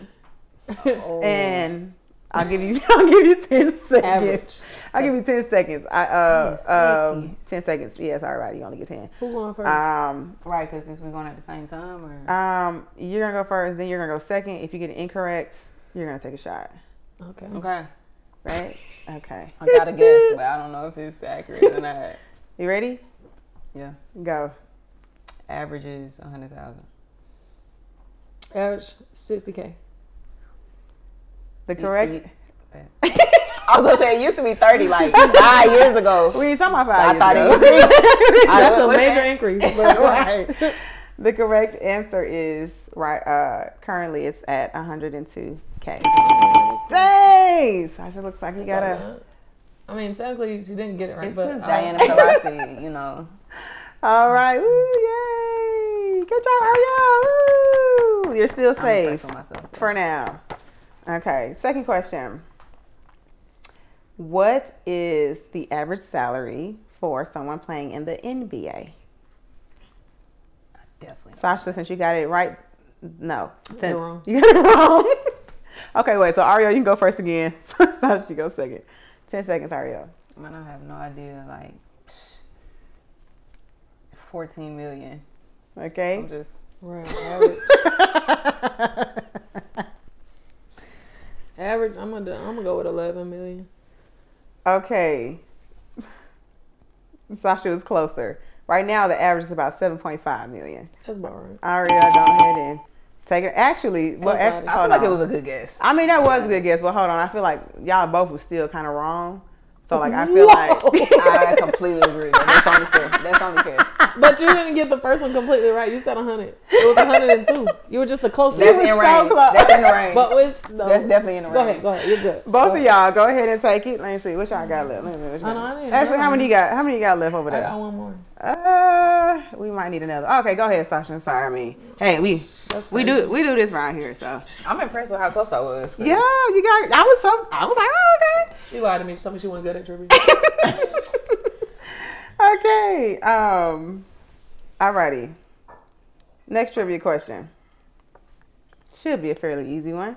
[laughs] Oh, And I'll give you [laughs] I'll give you ten seconds. Average. I'll give you ten seconds. I uh 10 um ten seconds. Yeah, sorry, right. You only get ten. Who going first? Um right, because since we're going at the same time, or um you're gonna go first, then you're gonna go second. If you get it incorrect, you're gonna take a shot. okay. okay, Right? [laughs] Okay. I got to guess, but I don't know if it's accurate or not. You ready? Yeah, Go. average is a hundred thousand. Average 60k. The correct. [laughs] I was gonna say it used to be thirty like [laughs] five years ago. We ain't talking about I five thought years it ago. increased. [laughs] I- That's a major that? increase. But right. The correct answer is right. Uh, currently, it's at 102k. Dang, Sasha looks like he got a. I mean, technically, she didn't get it right, It's but because Diana Taurasi, you know. All right, ooh, yay! Good job, Arielle. Ooh, you're still I'm impressed safe with myself. for now. Okay, second question. What is the average salary for someone playing in the NBA? Definitely. Sasha, since you got it right, no. Since wrong. [laughs] You got it wrong. [laughs] okay, wait. So Arielle, you can go first again. [laughs] Sasha, you go second. Ten seconds, Arielle. Man, I have no idea. Like, 14 million. Okay. I'm just. right. Average, average. I'm gonna. do- I'm gonna go with 11 million. okay. Sasha was closer. Right now, the average is about seven point five million. That's about right. Arielle, go ahead and take it. Actually, well, sorry. actually, I hold feel like on. it was a good guess. I mean, that was a good guess, but hold on. I feel like y'all both were still kind of wrong. So, like, I feel like. I completely agree. That's only fair. That's only fair. But you didn't get the first one completely right. You said 100. It was 102. You were just the closest. That's was in so range. close. That's in the range. But it's, no. That's definitely in the range. Go ahead. Go ahead. You're good. Both Go of ahead. y'all, go ahead and take it. Let me see. What y'all got left? Let me see. What y'all no, I got. didn't Actually, how many you got? How many you got left over I there? got one more. Uh, we might need another. Okay, go ahead, Sasha. I'm sorry. I mean, hey, we we do we do this around here. So I'm impressed with how close I was. yeah, you got. I was so I was like, oh, okay. She lied to me. She told me she wasn't good at trivia. okay. [laughs] okay. Um, alrighty. Next trivia question. Should be a fairly easy one.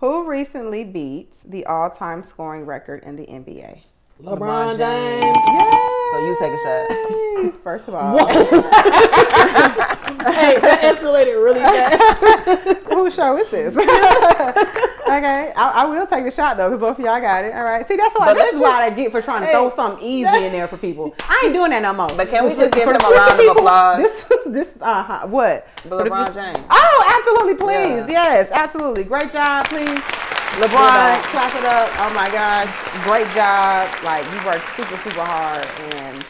Who recently beat the all-time scoring record in the NBA? LeBron, LeBron James. James. So you take a shot. First of all, [laughs] hey, that escalated really fast. [laughs] Whose show is this? [laughs] okay, I, I will take the shot though, because both of y'all got it. All right. See, that's why But this let's is what I get for trying to Hey. throw something easy in there for people. I ain't doing that no more. But can we just give for him a [laughs] round of applause? This, this, uh huh. What? But LeBron James. Oh, absolutely, please. Yeah. Yes, absolutely. Great job, please. LeBron, clap it up. Oh my gosh, great job. Like you worked super, super hard, and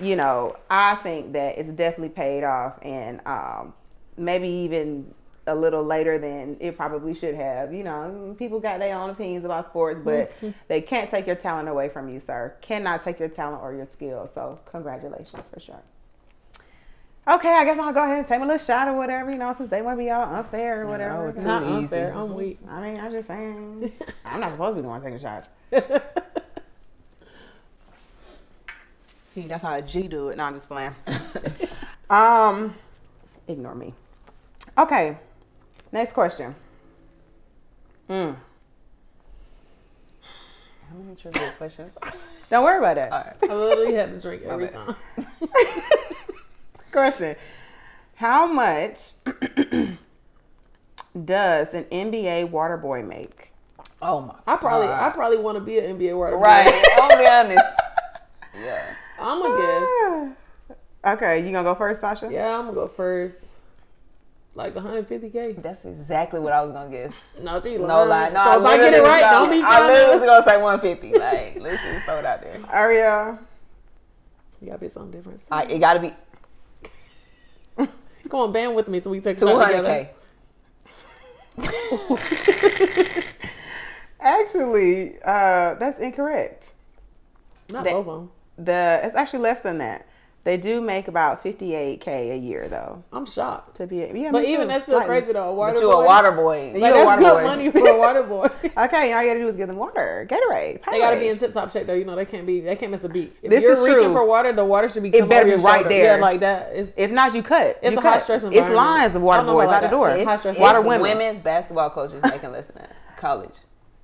you know, I think that it's definitely paid off, and um, maybe even a little later than it probably should have. You know, people got their own opinions about sports, but [laughs] they can't take your talent away from you, sir. Cannot take your talent or your skill. So, congratulations for sure. Okay, I guess I'll go ahead and take a little shot or whatever, you know, since they want to be all unfair or whatever. was too Not easy. unfair. I'm weak. I mean, I'm just saying, [laughs] I'm not supposed to be the one taking shots. [laughs] See, that's how a G do it. No, I'm just playing. [laughs] um, ignore me. Okay, next question. Mm. How many trivia questions? Don't worry about that. All right. I literally have to drink [laughs] every time. [laughs] Question: How much [clears throat] does an NBA water boy make? Oh my. I probably, I probably want to be an NBA water boy. Right. I'll be honest. Yeah. I'm gonna guess. Okay, you gonna go first, Sasha? Yeah, I'm gonna go first. Like 150k. That's exactly what I was gonna guess. No, she lying. No lie. No, so if I get it right, gonna- don't be I literally was gonna say 150. Like, let's just throw it out there. Arielle. You gotta be something different. I, it gotta be Come on, band with me so we take a shot together. 200k. [laughs] Actually, uh, that's incorrect. Not They- both of them. The it's actually less than that. They do make about 58k a year though. I'm shocked. To be, yeah, But even too, that's still slightly. crazy though. Water But you boy. a water boy. You Like a that's water good boy. money for a water boy. [laughs] Okay, all you gotta do is give them water, Gatorade. They gotta be in tip top shape though. You know they can't be. They can't miss a beat. If This you're is reaching true. for water, the water should be. It better be your right shoulder. there. Yeah, like that. It's If not, you cut. It's You a high cut. stress It's lines of water boys about out the door. It's high stress it's Water women. women's basketball coaches making less than that. College.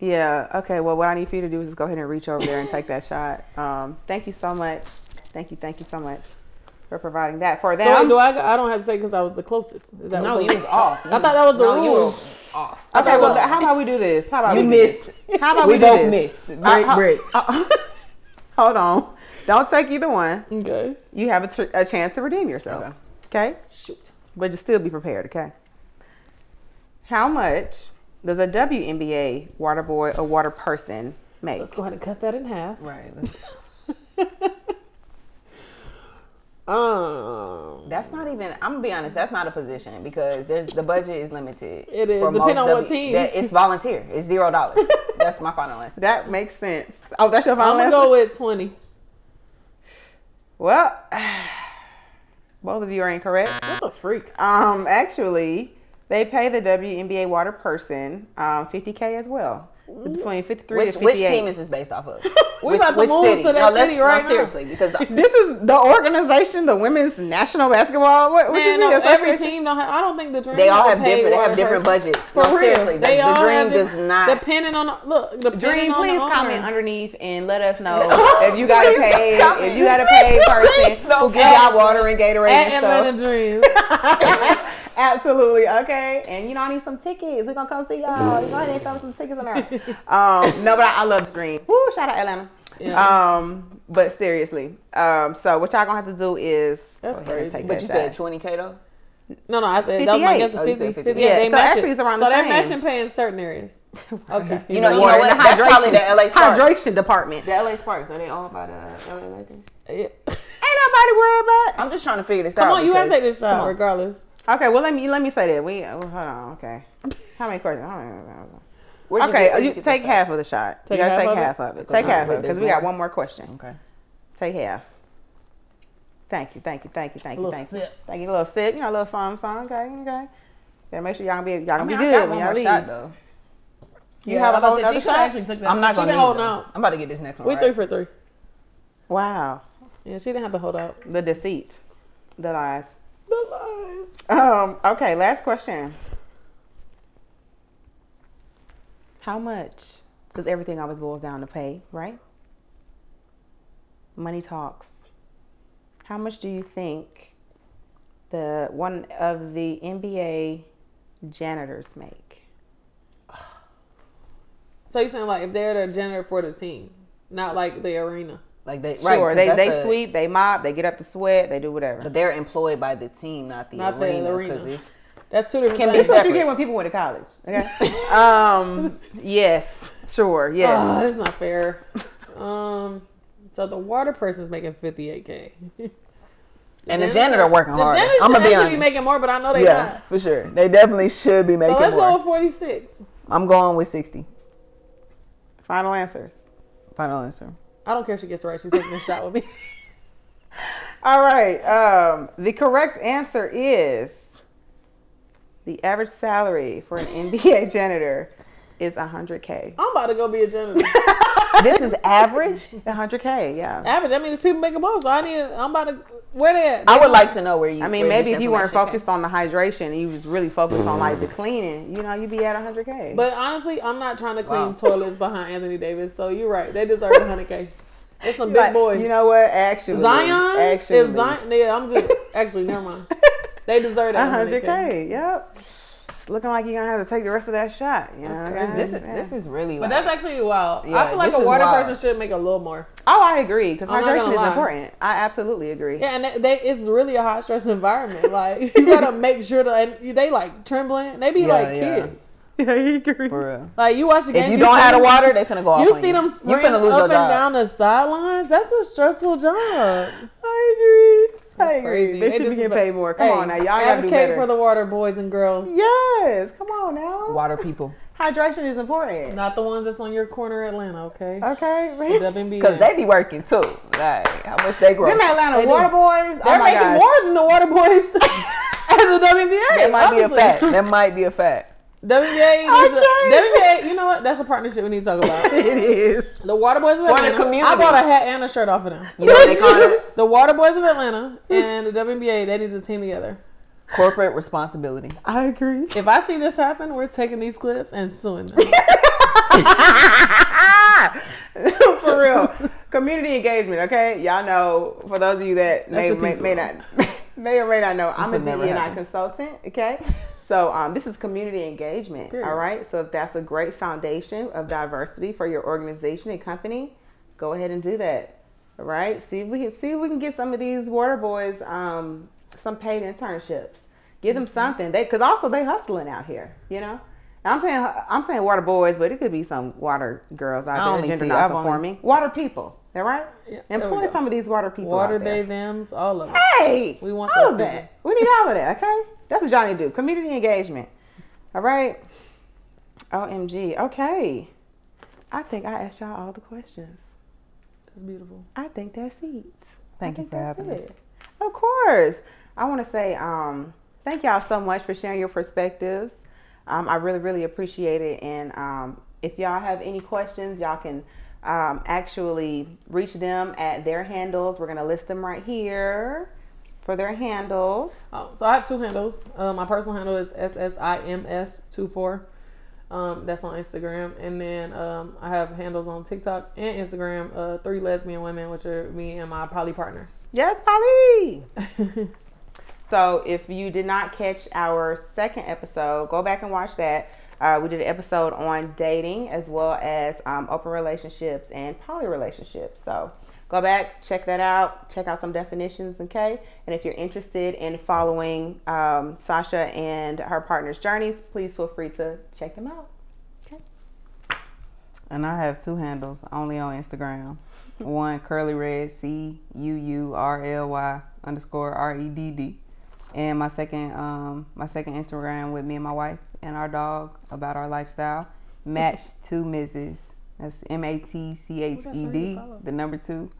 Yeah. Okay. Well, what I need for you to do is just go ahead and reach over there and take that [laughs] shot. Um, thank you so much. Thank you. Thank you so much for providing that for them. So wait, do I? I don't have to say because I was the closest. Is that No, you was off. [laughs] I thought that was the no, you rule. were off. okay. Well, how about we do this? How about You we do missed. this? How about We we, do both this? missed. Break, Uh, uh, break. uh, [laughs] hold on. Don't take either one. Okay. You have a, tr- a chance to redeem yourself. Okay. Okay. Shoot. But just still be prepared. Okay. How much does a WNBA water boy or water person make? Let's go ahead and cut that in half. Right. [laughs] Um, That's not even. I'm gonna be honest. That's not a position because there's the budget is limited. It is, for depending most on what team. that- it's volunteer. It's zero dollars. [laughs] That's my final answer. That makes sense. Oh, that's your final answer. I'm gonna answer? go with twenty. Well, [sighs] both of you are incorrect. What a freak. Um, actually, they pay the WNBA water person um 50k as well. Between 53 Which to 58. which team is this based off of? [laughs] We which, about to which move city? to that no, let's, city right no, now. seriously, because the, [laughs] This is the organization, the women's national basketball. What, what Man, you no, mean, every team don't have. I don't think the dream. they all have different. They have different person. budgets. For no, real, seriously, the, they the all dream have does not. Depending on look, depending Dream, please the comment underneath and let us know [laughs] if you got to Please pay. If you got to pay person Please don't who give y'all water and Gatorade at and Atlanta stuff. Dreams. Absolutely. Okay. And you know, I need some tickets. We're gonna come see y'all. You go ahead and throw some tickets in there. Um, no, but I, I love the dream. Woo, shout out Atlanta. Yeah. Um, but seriously, um, so what y'all gonna have to do is That's go crazy. take but that you shot. said 20k though. No, no, I said that was my 58. guess. Oh, you 50, said 50. 50. Yeah, they so matching. actually it's around so the they're same. matching pay in certain areas. [laughs] Okay. You know, you know what? and the That's probably the LA Sparks. hydration department. The LA Sparks are they owned by the LA Lakers? Yeah. Ain't nobody worried about. I'm just trying to figure this Come out. Come on, you gotta take this shot regardless. Okay, well let me let me say that. We oh, hold on. Okay, how many questions? Hold on. Where'd you Okay, get- uh, where'd you take this half of the shot. Take you gotta half take of it? half of it. Take half of it because we got one more question. Okay. Take half. Thank you, thank you, thank you, thank you, thank you. Thank you. A little sip, you know, a little song, song. Okay, okay. Gotta make sure y'all gonna be y'all gonna I mean, be I good got when one y'all more leave. shot though. You Yeah, have a I was whole about to say, other she could shot. actually took that. I'm not gonna been need holding I'm about to get this next one We right. three for three. Wow, Yeah, she didn't have to hold up. the deceit, the lies. The lies. Um. Okay. Last question. How much? Because everything always boils down to pay, right? Money talks. How much do you think the one of the NBA janitors make? So you saying like if they're the janitor for the team, not like the arena? Like they right, they they a- sweep, they mop, they get up to sweat, they do whatever. But they're employed by the team, not the Not arena, because it's That's two different Can be what you get when people went to college. Okay. [laughs] um. Yes. Sure. Yes. Oh, that's not fair. [laughs] Um, so the water person's making fifty eight k. and the janitor working The janitor I'm should gonna be honest. be making more, but I know they yeah, not. for sure. They definitely should be So making let's go forty six. I'm going with 60. Final answers. Final answer. I don't care if she gets it right. She's taking a shot with me. [laughs] All right. Um, the correct answer is the average salary for an NBA [laughs] janitor is 100k. I'm about to go be a janitor. [laughs] this is average. 100k. Yeah. Average. I mean, it's people making more, so I need. I'm about to. Where they at? I would like to know where you. I mean, maybe if you weren't information came- focused on the hydration and you was really focused on like the cleaning, you know, you'd be at 100k. But honestly, I'm not trying to clean Wow. [laughs] toilets behind Anthony Davis. So you're right. They deserve 100k. It's some big Like, boys. You know what? Actually, Zion. Actually, If Zion, yeah, I'm good. Actually, never mind. [laughs] They deserve that 100k. 100k. Yep. It's looking like you're gonna have to take the rest of that shot. You know. crazy. This is Yeah. this is really. But wild. that's actually wild. Yeah, I feel like a water wild. person should make a little more. Oh, I agree because hydration is lie. important. I absolutely agree. Yeah, and they, they it's really a high stress environment. [laughs] Like you gotta make sure that and they like trembling. They be Yeah, like kids. Yeah, I agree. for real. Like you watch the game. If you don't see have the water, they finna go off You see them You sprinting finna up and job. down the sidelines. That's a stressful job. I agree. I agree. crazy. They, should be getting paid more. Come Hey, on now, y'all gotta do better. for the water boys and girls, yes, come on now. Water people, [laughs] Hydration is important. not the ones that's on your corner, Atlanta. Okay. Okay, The because they be working too. Like how much they grow. Them Atlanta They do. water boys. They're oh making gosh. more than the water boys [laughs] as the WNBA. That might be a fact. That might be a fact. WNBA, needs a, Okay. You know what? That's a partnership we need to talk about. [laughs] It is. The Water Boys of the Atlanta. community. I bought a hat and a shirt off of them. You know what they call it? [laughs] The Water Boys of Atlanta and the WNBA, they need to team together. Corporate responsibility. I agree. If I see this happen, we're taking these clips and suing them. [laughs] for real. Community engagement, okay? Y'all know, for those of you that may, the may, piece may of not may or may not know, I'm a would never DEI happen. consultant, okay? So um, this is community engagement, Period. all right? So if that's a great foundation of diversity for your organization and company, go ahead and do that, all right? See if we can see if we can get some of these water boys um, some paid internships. Give them something, they because also they hustling out here, you know. I'm saying I'm saying water boys, but it could be some water girls out I there, gender see- not I've only- performing. Water people. that right? Yeah, Employ some of these water people. Water they thems, all of it. Hey, We want all of that. We need all of that. Okay, that's what Johnny do. Community engagement. All right. Omg. Okay. I think I asked y'all all the questions. That's beautiful. I think that's it. Thank I you for that's having us. Of course. I want to say um, thank y'all so much for sharing your perspectives. Um, I really, really appreciate it. And um, if y'all have any questions, y'all can um, actually reach them at their handles. We're going to list them right here for their handles. Oh, so I have two handles. Uh, my personal handle is ssims24. Um, that's on Instagram, and then um, I have handles on TikTok and Instagram. Uh, three lesbian women, which are me and my poly partners. Yes, Polly. [laughs] So if you did not catch our second episode, go back and watch that. Uh, we did an episode on dating as well as um, open relationships and poly relationships. So go back, check that out, check out some definitions, okay? And if you're interested in following um, Sasha and her partner's journeys, please feel free to check them out. Okay. And I have two handles only on Instagram. [laughs] One curly red C U U R L Y underscore R E D D. And my second um my second Instagram with me and my wife and our dog about our lifestyle. Match [laughs] to Mrs. That's M A T C H E D, the number two,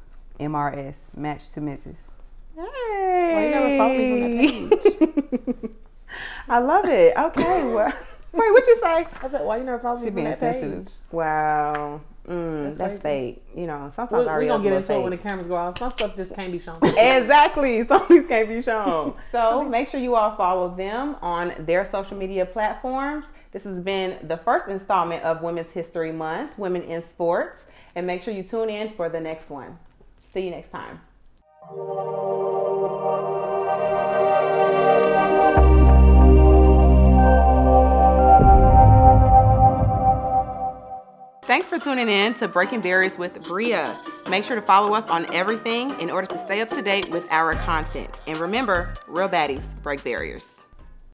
M R S. Match to Mrs. Hey. you never followed me from that page. [laughs] I love it. Okay. [laughs] Well, wait, what you say? I said, why you never follow me She from being that sensitive. page? Wow. Mm, That's that's, fake. You know, sometimes We're, our we reels gonna get look into it when the cameras go off. Some stuff just can't be shown. Exactly. [laughs] Some of these can't be shown. So make sure you all follow them on their social media platforms. This has been the first installment of Women's History Month, Women in Sports. And make sure you tune in for the next one. See you next time. Thanks for tuning in to Breaking Barriers with Bria. Make sure to follow us on everything in order to stay up to date with our content. And remember, real baddies break barriers.